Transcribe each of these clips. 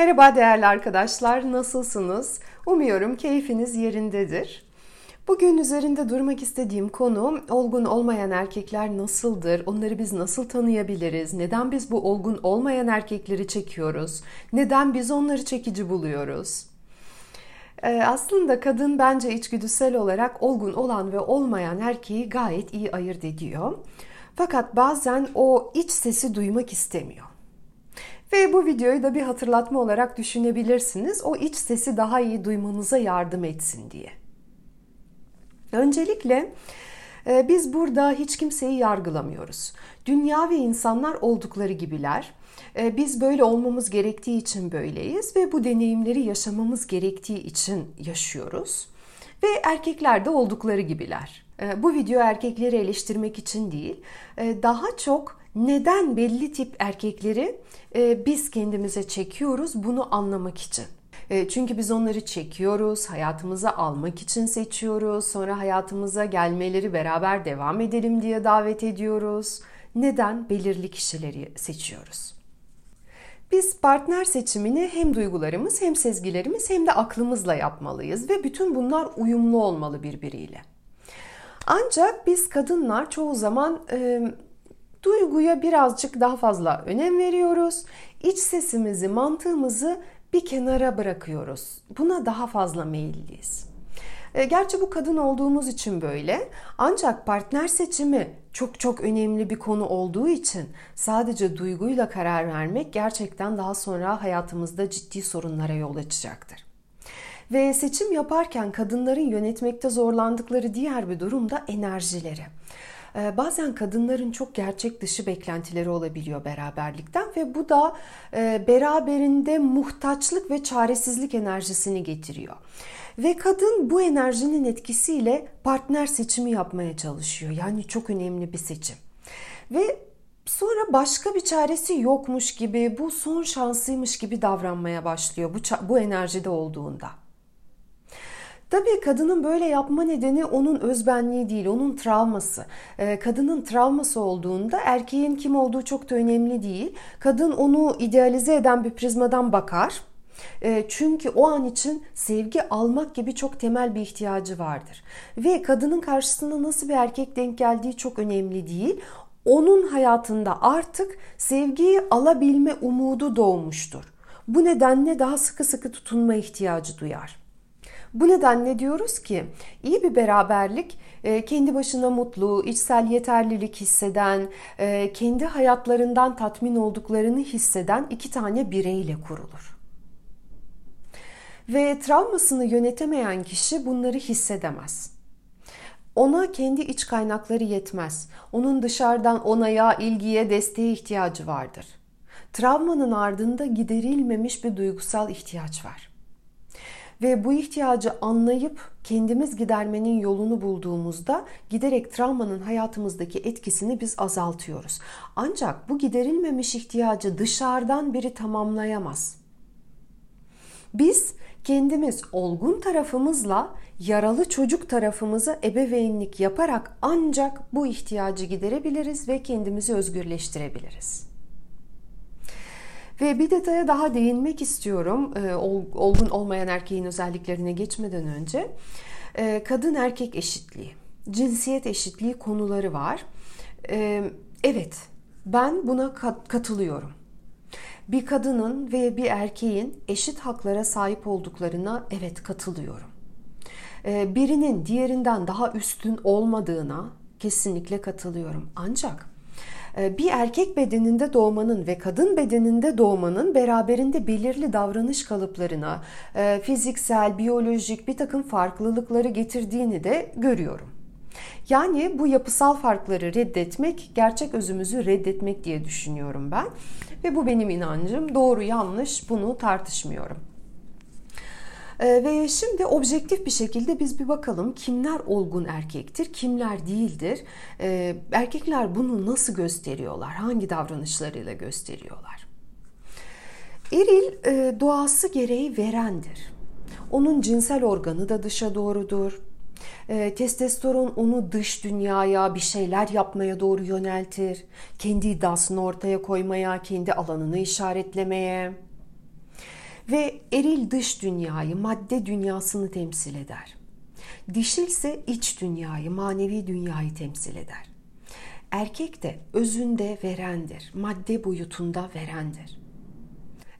Merhaba değerli arkadaşlar, nasılsınız? Umuyorum keyfiniz yerindedir. Bugün üzerinde durmak istediğim konu olgun olmayan erkekler nasıldır? Onları biz nasıl tanıyabiliriz? Neden biz bu olgun olmayan erkekleri çekiyoruz? Neden biz onları çekici buluyoruz? Ee, aslında kadın bence içgüdüsel olarak olgun olan ve olmayan erkeği gayet iyi ayırt ediyor. Fakat bazen o iç sesi duymak istemiyor. Ve bu videoyu da bir hatırlatma olarak düşünebilirsiniz. O iç sesi daha iyi duymanıza yardım etsin diye. Öncelikle e, biz burada hiç kimseyi yargılamıyoruz. Dünya ve insanlar oldukları gibiler. E, biz böyle olmamız gerektiği için böyleyiz ve bu deneyimleri yaşamamız gerektiği için yaşıyoruz. Ve erkekler de oldukları gibiler. E, bu video erkekleri eleştirmek için değil, daha çok neden belli tip erkekleri biz kendimize çekiyoruz bunu anlamak için. E, çünkü biz onları çekiyoruz, hayatımıza almak için seçiyoruz, sonra hayatımıza gelmeleri beraber devam edelim diye davet ediyoruz. Neden belirli kişileri seçiyoruz? Biz partner seçimini hem duygularımız hem sezgilerimiz hem de aklımızla yapmalıyız ve bütün bunlar uyumlu olmalı birbiriyle. Ancak biz kadınlar çoğu zaman e, duyguya birazcık daha fazla önem veriyoruz. İç sesimizi, mantığımızı bir kenara bırakıyoruz. Buna daha fazla meyilliyiz. E, gerçi bu kadın olduğumuz için böyle. Ancak partner seçimi çok çok önemli bir konu olduğu için sadece duyguyla karar vermek gerçekten daha sonra hayatımızda ciddi sorunlara yol açacaktır. Ve seçim yaparken kadınların yönetmekte zorlandıkları diğer bir durum da enerjileri. Ee, bazen kadınların çok gerçek dışı beklentileri olabiliyor beraberlikten ve bu da e, beraberinde muhtaçlık ve çaresizlik enerjisini getiriyor. Ve kadın bu enerjinin etkisiyle partner seçimi yapmaya çalışıyor. Yani çok önemli bir seçim. Ve sonra başka bir çaresi yokmuş gibi, bu son şansıymış gibi davranmaya başlıyor bu bu enerjide olduğunda. Tabii kadının böyle yapma nedeni onun özbenliği değil, onun travması. Ee, kadının travması olduğunda erkeğin kim olduğu çok da önemli değil. Kadın onu idealize eden bir prizmadan bakar. Ee, çünkü o an için sevgi almak gibi çok temel bir ihtiyacı vardır. Ve kadının karşısına nasıl bir erkek denk geldiği çok önemli değil. Onun hayatında artık sevgiyi alabilme umudu doğmuştur. Bu nedenle daha sıkı sıkı tutunma ihtiyacı duyar. Bu nedenle diyoruz ki iyi bir beraberlik e, kendi başına mutlu, içsel yeterlilik hisseden, e, kendi hayatlarından tatmin olduklarını hisseden iki tane bireyle kurulur. Ve travmasını yönetemeyen kişi bunları hissedemez. Ona kendi iç kaynakları yetmez. Onun dışarıdan onaya, ilgiye, desteğe ihtiyacı vardır. Travmanın ardında giderilmemiş bir duygusal ihtiyaç var. Ve bu ihtiyacı anlayıp kendimiz gidermenin yolunu bulduğumuzda giderek travmanın hayatımızdaki etkisini biz azaltıyoruz. Ancak bu giderilmemiş ihtiyacı dışarıdan biri tamamlayamaz. Biz kendimiz olgun tarafımızla yaralı çocuk tarafımıza ebeveynlik yaparak ancak bu ihtiyacı giderebiliriz ve kendimizi özgürleştirebiliriz. Ve bir detaya daha değinmek istiyorum. E, olgun olmayan erkeğin özelliklerine geçmeden önce. E, kadın erkek eşitliği, cinsiyet eşitliği konuları var. E, evet, ben buna katılıyorum. Bir kadının ve bir erkeğin eşit haklara sahip olduklarına evet katılıyorum. Birinin diğerinden daha üstün olmadığına kesinlikle katılıyorum. Ancak bir erkek bedeninde doğmanın ve kadın bedeninde doğmanın beraberinde belirli davranış kalıplarına, e, fiziksel, biyolojik bir takım farklılıkları getirdiğini de görüyorum. Yani bu yapısal farkları reddetmek, gerçek özümüzü reddetmek diye düşünüyorum ben. Ve bu benim inancım. Doğru yanlış bunu tartışmıyorum. Ee, ve şimdi objektif bir şekilde biz bir bakalım kimler olgun erkektir, kimler değildir. Ee, erkekler bunu nasıl gösteriyorlar, hangi davranışlarıyla gösteriyorlar. Eril e, doğası gereği verendir. Onun cinsel organı da dışa doğrudur. E, testosteron onu dış dünyaya bir şeyler yapmaya doğru yöneltir. Kendi iddiasını ortaya koymaya, kendi alanını işaretlemeye. Ve eril dış dünyayı, madde dünyasını temsil eder. Dişil ise iç dünyayı, manevi dünyayı temsil eder. Erkek de özünde verendir, madde boyutunda verendir.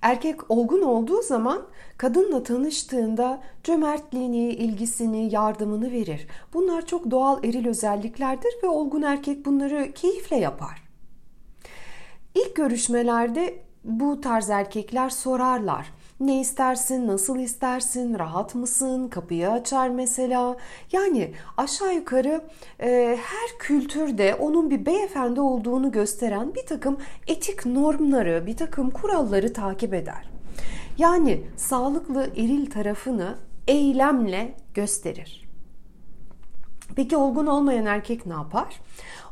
Erkek olgun olduğu zaman kadınla tanıştığında cömertliğini, ilgisini, yardımını verir. Bunlar çok doğal eril özelliklerdir ve olgun erkek bunları keyifle yapar. İlk görüşmelerde bu tarz erkekler sorarlar. Ne istersin, nasıl istersin, rahat mısın, kapıyı açar mesela. Yani aşağı yukarı e, her kültürde onun bir beyefendi olduğunu gösteren bir takım etik normları, bir takım kuralları takip eder. Yani sağlıklı eril tarafını eylemle gösterir. Peki olgun olmayan erkek ne yapar?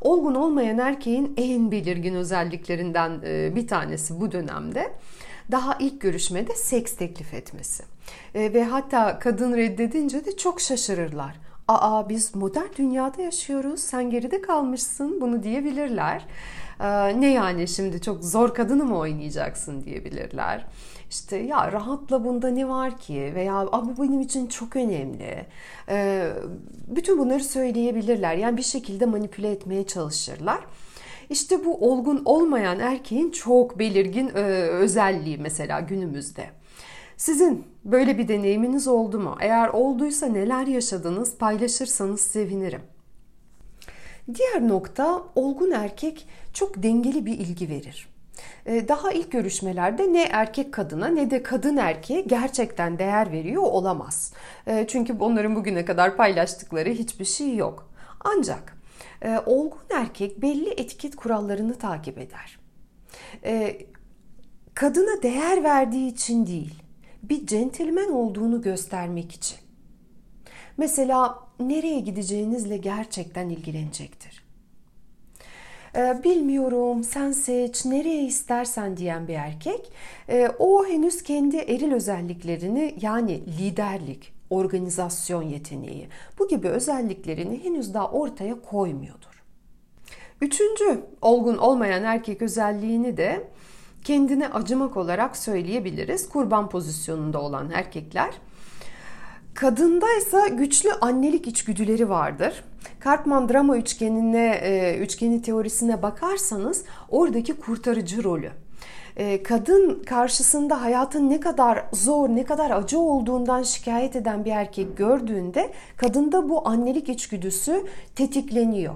Olgun olmayan erkeğin en belirgin özelliklerinden e, bir tanesi bu dönemde daha ilk görüşmede seks teklif etmesi. E, ve hatta kadın reddedince de çok şaşırırlar. Aa biz modern dünyada yaşıyoruz sen geride kalmışsın bunu diyebilirler. Ee, ne yani şimdi çok zor kadını mı oynayacaksın diyebilirler. İşte ya rahatla bunda ne var ki veya bu benim için çok önemli. Ee, bütün bunları söyleyebilirler. Yani bir şekilde manipüle etmeye çalışırlar. İşte bu olgun olmayan erkeğin çok belirgin e, özelliği mesela günümüzde. Sizin böyle bir deneyiminiz oldu mu? Eğer olduysa neler yaşadınız paylaşırsanız sevinirim. Diğer nokta olgun erkek çok dengeli bir ilgi verir. E, daha ilk görüşmelerde ne erkek kadına ne de kadın erkeğe gerçekten değer veriyor olamaz. E, çünkü onların bugüne kadar paylaştıkları hiçbir şey yok. Ancak e, olgun erkek belli etiket kurallarını takip eder. E, kadına değer verdiği için değil, bir centilmen olduğunu göstermek için. Mesela nereye gideceğinizle gerçekten ilgilenecektir. E, bilmiyorum sen seç nereye istersen diyen bir erkek e, o henüz kendi eril özelliklerini yani liderlik, organizasyon yeteneği bu gibi özelliklerini henüz daha ortaya koymuyordur. Üçüncü olgun olmayan erkek özelliğini de kendine acımak olarak söyleyebiliriz. Kurban pozisyonunda olan erkekler. Kadında ise güçlü annelik içgüdüleri vardır. Karpman drama üçgenine, e, üçgeni teorisine bakarsanız oradaki kurtarıcı rolü kadın karşısında hayatın ne kadar zor, ne kadar acı olduğundan şikayet eden bir erkek gördüğünde kadında bu annelik içgüdüsü tetikleniyor.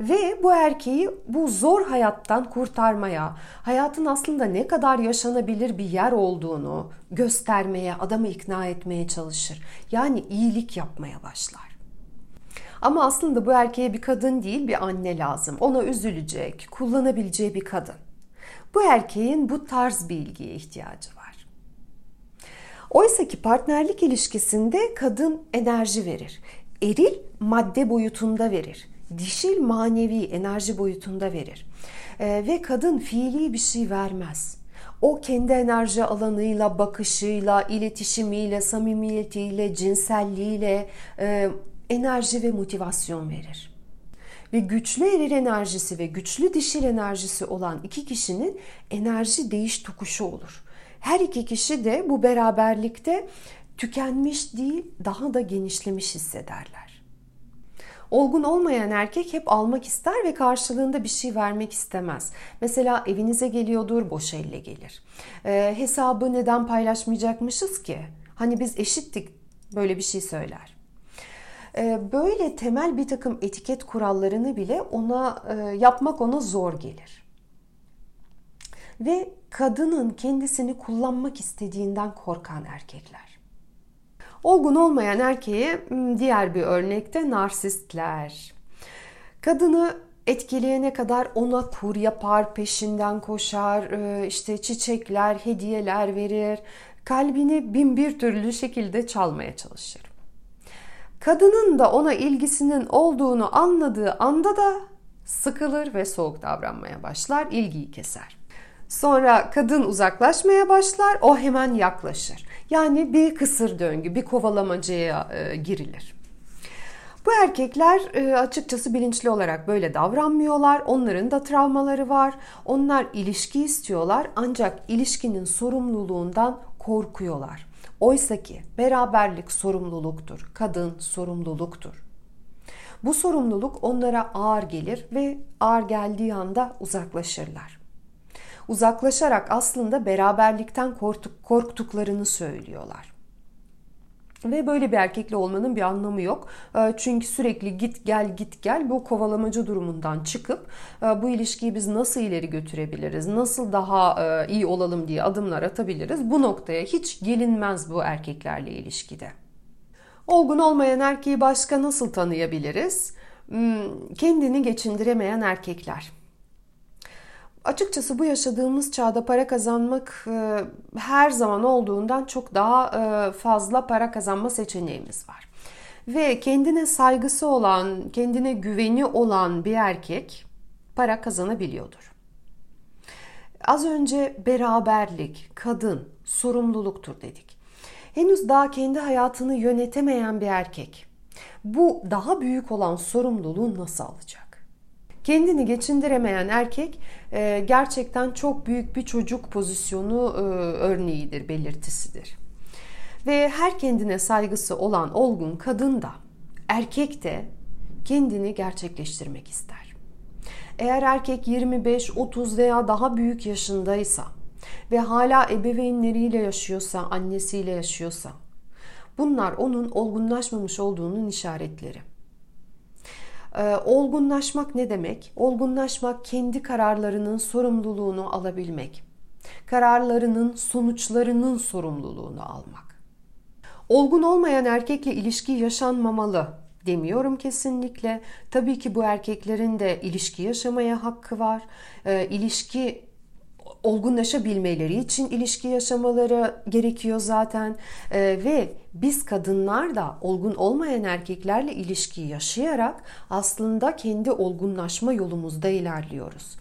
Ve bu erkeği bu zor hayattan kurtarmaya, hayatın aslında ne kadar yaşanabilir bir yer olduğunu göstermeye, adamı ikna etmeye çalışır. Yani iyilik yapmaya başlar. Ama aslında bu erkeğe bir kadın değil bir anne lazım. Ona üzülecek, kullanabileceği bir kadın. Bu erkeğin bu tarz bir ilgiye ihtiyacı var. Oysa ki partnerlik ilişkisinde kadın enerji verir. Eril madde boyutunda verir. Dişil manevi enerji boyutunda verir. Ee, ve kadın fiili bir şey vermez. O kendi enerji alanıyla, bakışıyla, iletişimiyle, samimiyetiyle, cinselliğiyle e, enerji ve motivasyon verir ve güçlü eril enerjisi ve güçlü dişil enerjisi olan iki kişinin enerji değiş tokuşu olur. Her iki kişi de bu beraberlikte tükenmiş değil, daha da genişlemiş hissederler. Olgun olmayan erkek hep almak ister ve karşılığında bir şey vermek istemez. Mesela evinize geliyordur, boş elle gelir. Ee, hesabı neden paylaşmayacakmışız ki? Hani biz eşittik böyle bir şey söyler. Ee, böyle temel bir takım etiket kurallarını bile ona e, yapmak ona zor gelir. Ve kadının kendisini kullanmak istediğinden korkan erkekler. Olgun olmayan erkeğe diğer bir örnekte narsistler. Kadını etkileyene kadar ona kur yapar, peşinden koşar, e, işte çiçekler, hediyeler verir, kalbini bin bir türlü şekilde çalmaya çalışır. Kadının da ona ilgisinin olduğunu anladığı anda da sıkılır ve soğuk davranmaya başlar, ilgiyi keser. Sonra kadın uzaklaşmaya başlar, o hemen yaklaşır. Yani bir kısır döngü, bir kovalamacaya e, girilir. Bu erkekler e, açıkçası bilinçli olarak böyle davranmıyorlar. Onların da travmaları var. Onlar ilişki istiyorlar ancak ilişkinin sorumluluğundan korkuyorlar. Oysa ki beraberlik sorumluluktur. Kadın sorumluluktur. Bu sorumluluk onlara ağır gelir ve ağır geldiği anda uzaklaşırlar. Uzaklaşarak aslında beraberlikten korktuklarını söylüyorlar. Ve böyle bir erkekle olmanın bir anlamı yok. Ee, çünkü sürekli git gel git gel bu kovalamacı durumundan çıkıp e, bu ilişkiyi biz nasıl ileri götürebiliriz, nasıl daha e, iyi olalım diye adımlar atabiliriz. Bu noktaya hiç gelinmez bu erkeklerle ilişkide. Olgun olmayan erkeği başka nasıl tanıyabiliriz? Hmm, kendini geçindiremeyen erkekler. Açıkçası bu yaşadığımız çağda para kazanmak e, her zaman olduğundan çok daha e, fazla para kazanma seçeneğimiz var. Ve kendine saygısı olan, kendine güveni olan bir erkek para kazanabiliyordur. Az önce beraberlik, kadın, sorumluluktur dedik. Henüz daha kendi hayatını yönetemeyen bir erkek bu daha büyük olan sorumluluğu nasıl alacak? Kendini geçindiremeyen erkek e, gerçekten çok büyük bir çocuk pozisyonu e, örneğidir, belirtisidir. Ve her kendine saygısı olan olgun kadın da erkek de kendini gerçekleştirmek ister. Eğer erkek 25, 30 veya daha büyük yaşındaysa ve hala ebeveynleriyle yaşıyorsa, annesiyle yaşıyorsa bunlar onun olgunlaşmamış olduğunun işaretleri. Ee, olgunlaşmak ne demek? Olgunlaşmak kendi kararlarının sorumluluğunu alabilmek. Kararlarının sonuçlarının sorumluluğunu almak. Olgun olmayan erkekle ilişki yaşanmamalı demiyorum kesinlikle. Tabii ki bu erkeklerin de ilişki yaşamaya hakkı var. E, ilişki olgunlaşabilmeleri için ilişki yaşamaları gerekiyor zaten ee, ve biz kadınlar da olgun olmayan erkeklerle ilişki yaşayarak aslında kendi olgunlaşma yolumuzda ilerliyoruz.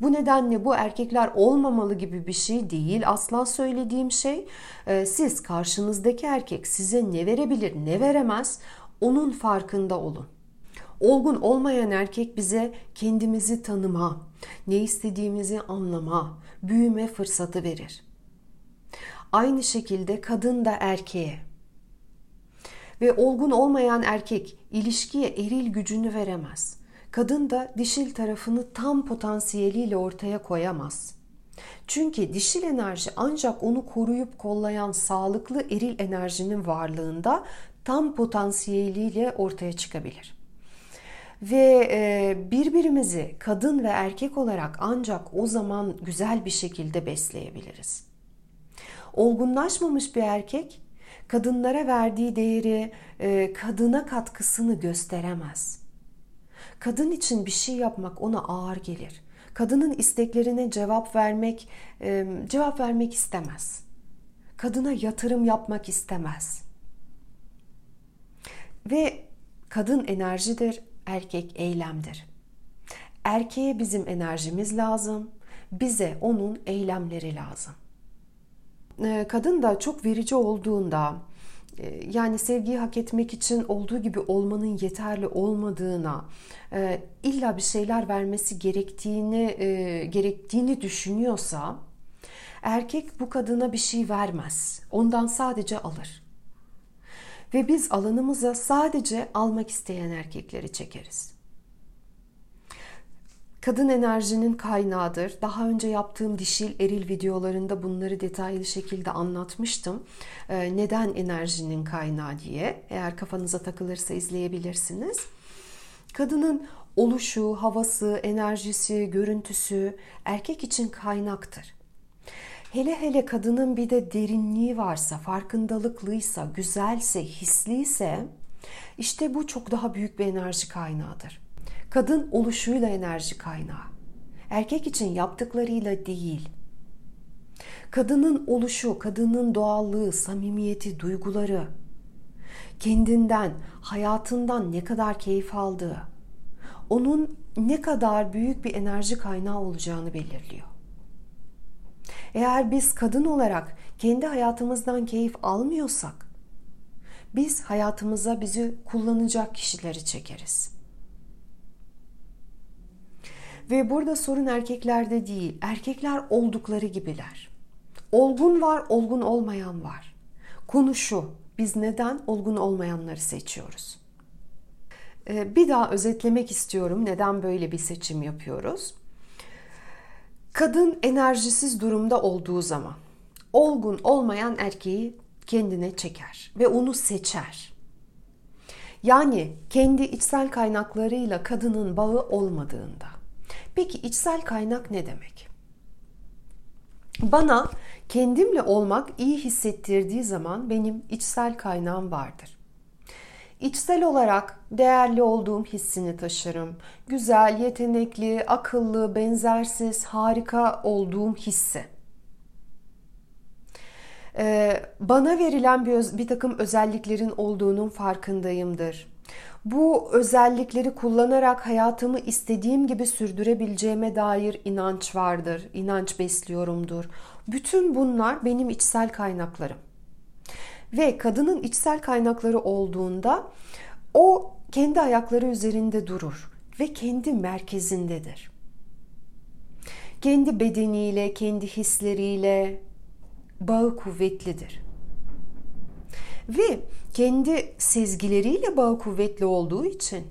Bu nedenle bu erkekler olmamalı gibi bir şey değil. Asla söylediğim şey e, siz karşınızdaki erkek size ne verebilir ne veremez onun farkında olun. Olgun olmayan erkek bize kendimizi tanıma, ne istediğimizi anlama, büyüme fırsatı verir. Aynı şekilde kadın da erkeğe ve olgun olmayan erkek ilişkiye eril gücünü veremez. Kadın da dişil tarafını tam potansiyeliyle ortaya koyamaz. Çünkü dişil enerji ancak onu koruyup kollayan sağlıklı eril enerjinin varlığında tam potansiyeliyle ortaya çıkabilir ve e, birbirimizi kadın ve erkek olarak ancak o zaman güzel bir şekilde besleyebiliriz. Olgunlaşmamış bir erkek kadınlara verdiği değeri, e, kadına katkısını gösteremez. Kadın için bir şey yapmak ona ağır gelir. Kadının isteklerine cevap vermek e, cevap vermek istemez. Kadına yatırım yapmak istemez. Ve kadın enerjidir, erkek eylemdir. Erkeğe bizim enerjimiz lazım, bize onun eylemleri lazım. Ee, kadın da çok verici olduğunda, e, yani sevgiyi hak etmek için olduğu gibi olmanın yeterli olmadığına, e, illa bir şeyler vermesi gerektiğini e, gerektiğini düşünüyorsa, erkek bu kadına bir şey vermez. Ondan sadece alır ve biz alanımıza sadece almak isteyen erkekleri çekeriz. Kadın enerjinin kaynağıdır. Daha önce yaptığım dişil eril videolarında bunları detaylı şekilde anlatmıştım. Ee, neden enerjinin kaynağı diye. Eğer kafanıza takılırsa izleyebilirsiniz. Kadının oluşu, havası, enerjisi, görüntüsü erkek için kaynaktır. Hele hele kadının bir de derinliği varsa, farkındalıklıysa, güzelse, hisliyse işte bu çok daha büyük bir enerji kaynağıdır. Kadın oluşuyla enerji kaynağı. Erkek için yaptıklarıyla değil. Kadının oluşu, kadının doğallığı, samimiyeti, duyguları, kendinden, hayatından ne kadar keyif aldığı, onun ne kadar büyük bir enerji kaynağı olacağını belirliyor. Eğer biz kadın olarak kendi hayatımızdan keyif almıyorsak biz hayatımıza bizi kullanacak kişileri çekeriz. Ve burada sorun erkeklerde değil, erkekler oldukları gibiler. Olgun var, olgun olmayan var. Konu şu, biz neden olgun olmayanları seçiyoruz? Ee, bir daha özetlemek istiyorum neden böyle bir seçim yapıyoruz. Kadın enerjisiz durumda olduğu zaman olgun olmayan erkeği kendine çeker ve onu seçer. Yani kendi içsel kaynaklarıyla kadının bağı olmadığında. Peki içsel kaynak ne demek? Bana kendimle olmak iyi hissettirdiği zaman benim içsel kaynağım vardır. İçsel olarak değerli olduğum hissini taşırım. Güzel, yetenekli, akıllı, benzersiz, harika olduğum hissi. Ee, bana verilen bir, bir takım özelliklerin olduğunun farkındayımdır. Bu özellikleri kullanarak hayatımı istediğim gibi sürdürebileceğime dair inanç vardır, inanç besliyorumdur. Bütün bunlar benim içsel kaynaklarım. Ve kadının içsel kaynakları olduğunda o kendi ayakları üzerinde durur ve kendi merkezindedir. Kendi bedeniyle, kendi hisleriyle bağı kuvvetlidir. Ve kendi sezgileriyle bağı kuvvetli olduğu için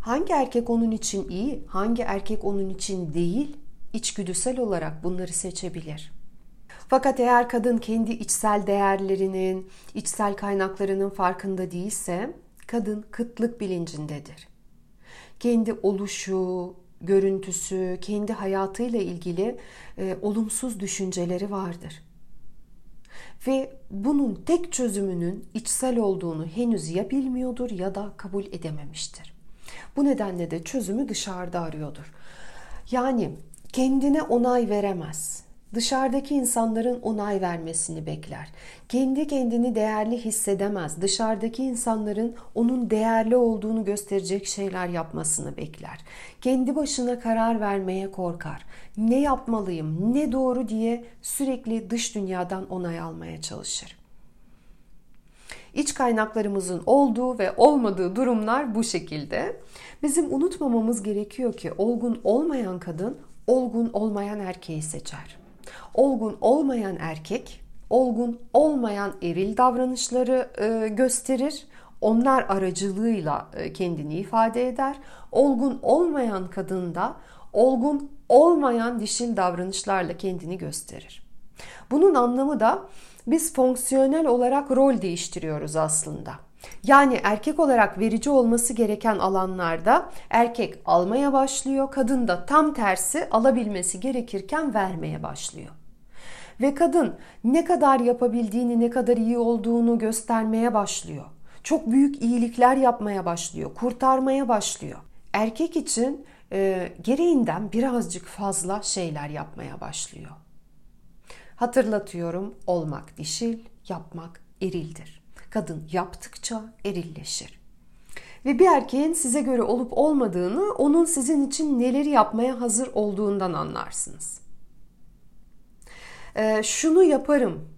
hangi erkek onun için iyi, hangi erkek onun için değil, içgüdüsel olarak bunları seçebilir. Fakat eğer kadın kendi içsel değerlerinin, içsel kaynaklarının farkında değilse, kadın kıtlık bilincindedir. Kendi oluşu, görüntüsü, kendi hayatıyla ilgili e, olumsuz düşünceleri vardır. Ve bunun tek çözümünün içsel olduğunu henüz ya bilmiyordur ya da kabul edememiştir. Bu nedenle de çözümü dışarıda arıyordur. Yani kendine onay veremez dışarıdaki insanların onay vermesini bekler. Kendi kendini değerli hissedemez. Dışarıdaki insanların onun değerli olduğunu gösterecek şeyler yapmasını bekler. Kendi başına karar vermeye korkar. Ne yapmalıyım, ne doğru diye sürekli dış dünyadan onay almaya çalışır. İç kaynaklarımızın olduğu ve olmadığı durumlar bu şekilde. Bizim unutmamamız gerekiyor ki olgun olmayan kadın olgun olmayan erkeği seçer olgun olmayan erkek olgun olmayan eril davranışları e, gösterir. Onlar aracılığıyla e, kendini ifade eder. Olgun olmayan kadın da olgun olmayan dişil davranışlarla kendini gösterir. Bunun anlamı da biz fonksiyonel olarak rol değiştiriyoruz aslında. Yani erkek olarak verici olması gereken alanlarda erkek almaya başlıyor, kadın da tam tersi alabilmesi gerekirken vermeye başlıyor. Ve kadın ne kadar yapabildiğini, ne kadar iyi olduğunu göstermeye başlıyor. Çok büyük iyilikler yapmaya başlıyor, kurtarmaya başlıyor. Erkek için e, gereğinden birazcık fazla şeyler yapmaya başlıyor. Hatırlatıyorum, olmak dişil, yapmak erildir. Kadın yaptıkça erilleşir. Ve bir erkeğin size göre olup olmadığını onun sizin için neleri yapmaya hazır olduğundan anlarsınız e, şunu yaparım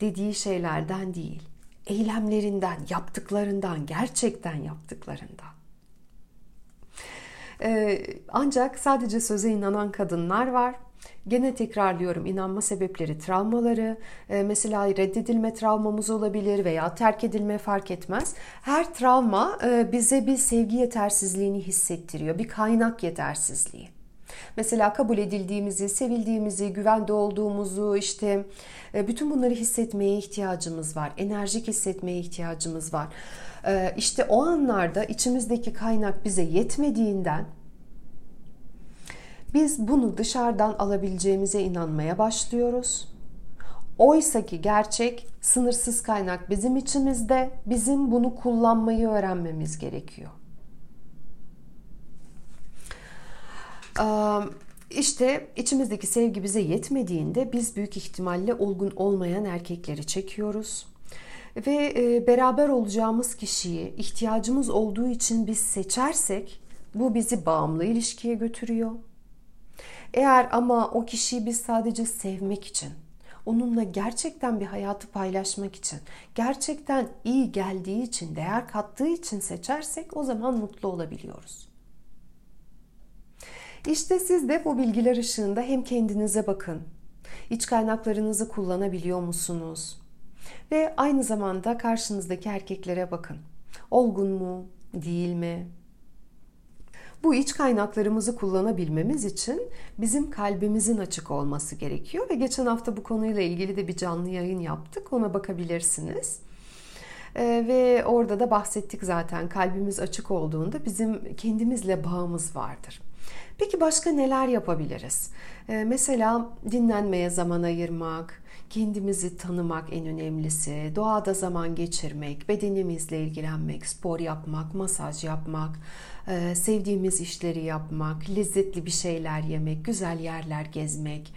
dediği şeylerden değil, eylemlerinden, yaptıklarından, gerçekten yaptıklarından. E, ancak sadece söze inanan kadınlar var. Gene tekrarlıyorum inanma sebepleri travmaları e, mesela reddedilme travmamız olabilir veya terk edilme fark etmez. Her travma e, bize bir sevgi yetersizliğini hissettiriyor bir kaynak yetersizliği. Mesela kabul edildiğimizi, sevildiğimizi, güvende olduğumuzu, işte e, bütün bunları hissetmeye ihtiyacımız var. Enerjik hissetmeye ihtiyacımız var. İşte o anlarda içimizdeki kaynak bize yetmediğinden biz bunu dışarıdan alabileceğimize inanmaya başlıyoruz. Oysa ki gerçek sınırsız kaynak bizim içimizde. Bizim bunu kullanmayı öğrenmemiz gerekiyor. İşte içimizdeki sevgi bize yetmediğinde biz büyük ihtimalle olgun olmayan erkekleri çekiyoruz. Ve e, beraber olacağımız kişiyi ihtiyacımız olduğu için biz seçersek bu bizi bağımlı ilişkiye götürüyor. Eğer ama o kişiyi biz sadece sevmek için, onunla gerçekten bir hayatı paylaşmak için, gerçekten iyi geldiği için, değer kattığı için seçersek o zaman mutlu olabiliyoruz. İşte siz de bu bilgiler ışığında hem kendinize bakın, İç kaynaklarınızı kullanabiliyor musunuz? Ve aynı zamanda karşınızdaki erkeklere bakın. Olgun mu, değil mi? Bu iç kaynaklarımızı kullanabilmemiz için bizim kalbimizin açık olması gerekiyor ve geçen hafta bu konuyla ilgili de bir canlı yayın yaptık. Ona bakabilirsiniz. Ee, ve orada da bahsettik zaten kalbimiz açık olduğunda bizim kendimizle bağımız vardır. Peki başka neler yapabiliriz? Ee, mesela dinlenmeye zaman ayırmak, kendimizi tanımak en önemlisi, doğada zaman geçirmek, bedenimizle ilgilenmek, spor yapmak, masaj yapmak, e, sevdiğimiz işleri yapmak, lezzetli bir şeyler yemek, güzel yerler gezmek.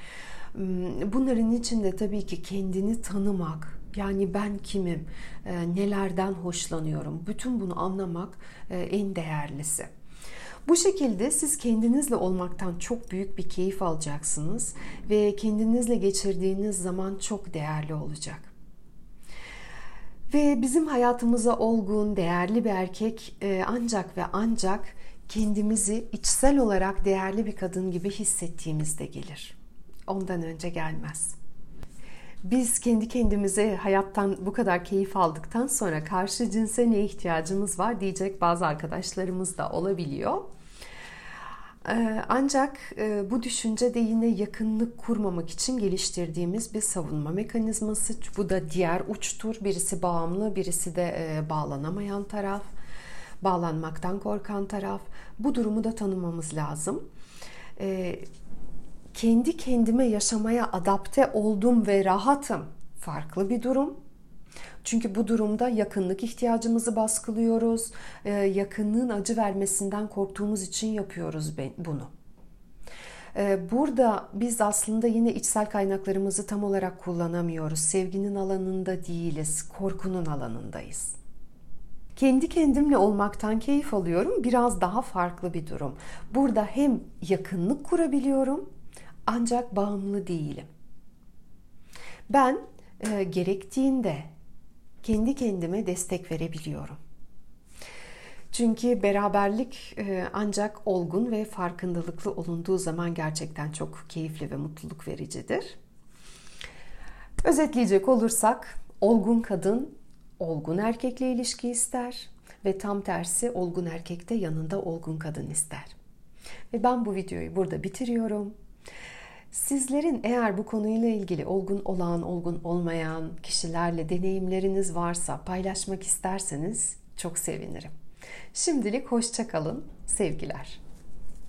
Hmm, bunların içinde tabii ki kendini tanımak, yani ben kimim, e, nelerden hoşlanıyorum, bütün bunu anlamak e, en değerlisi. Bu şekilde siz kendinizle olmaktan çok büyük bir keyif alacaksınız ve kendinizle geçirdiğiniz zaman çok değerli olacak. Ve bizim hayatımıza olgun, değerli bir erkek e, ancak ve ancak kendimizi içsel olarak değerli bir kadın gibi hissettiğimizde gelir. Ondan önce gelmez. Biz kendi kendimize hayattan bu kadar keyif aldıktan sonra karşı cinse ne ihtiyacımız var diyecek bazı arkadaşlarımız da olabiliyor. Ee, ancak e, bu düşünce de yine yakınlık kurmamak için geliştirdiğimiz bir savunma mekanizması. Bu da diğer uçtur. Birisi bağımlı, birisi de e, bağlanamayan taraf. Bağlanmaktan korkan taraf. Bu durumu da tanımamız lazım. Ee, kendi kendime yaşamaya adapte oldum ve rahatım. Farklı bir durum. Çünkü bu durumda yakınlık ihtiyacımızı baskılıyoruz. Ee, yakınlığın acı vermesinden korktuğumuz için yapıyoruz bunu. Ee, burada biz aslında yine içsel kaynaklarımızı tam olarak kullanamıyoruz. Sevginin alanında değiliz, korkunun alanındayız. Kendi kendimle olmaktan keyif alıyorum. Biraz daha farklı bir durum. Burada hem yakınlık kurabiliyorum ancak bağımlı değilim. Ben e, gerektiğinde kendi kendime destek verebiliyorum. Çünkü beraberlik e, ancak olgun ve farkındalıklı olunduğu zaman gerçekten çok keyifli ve mutluluk vericidir. Özetleyecek olursak olgun kadın olgun erkekle ilişki ister ve tam tersi olgun erkek de yanında olgun kadın ister. Ve ben bu videoyu burada bitiriyorum. Sizlerin eğer bu konuyla ilgili olgun olan, olgun olmayan kişilerle deneyimleriniz varsa paylaşmak isterseniz çok sevinirim. Şimdilik hoşça kalın. Sevgiler.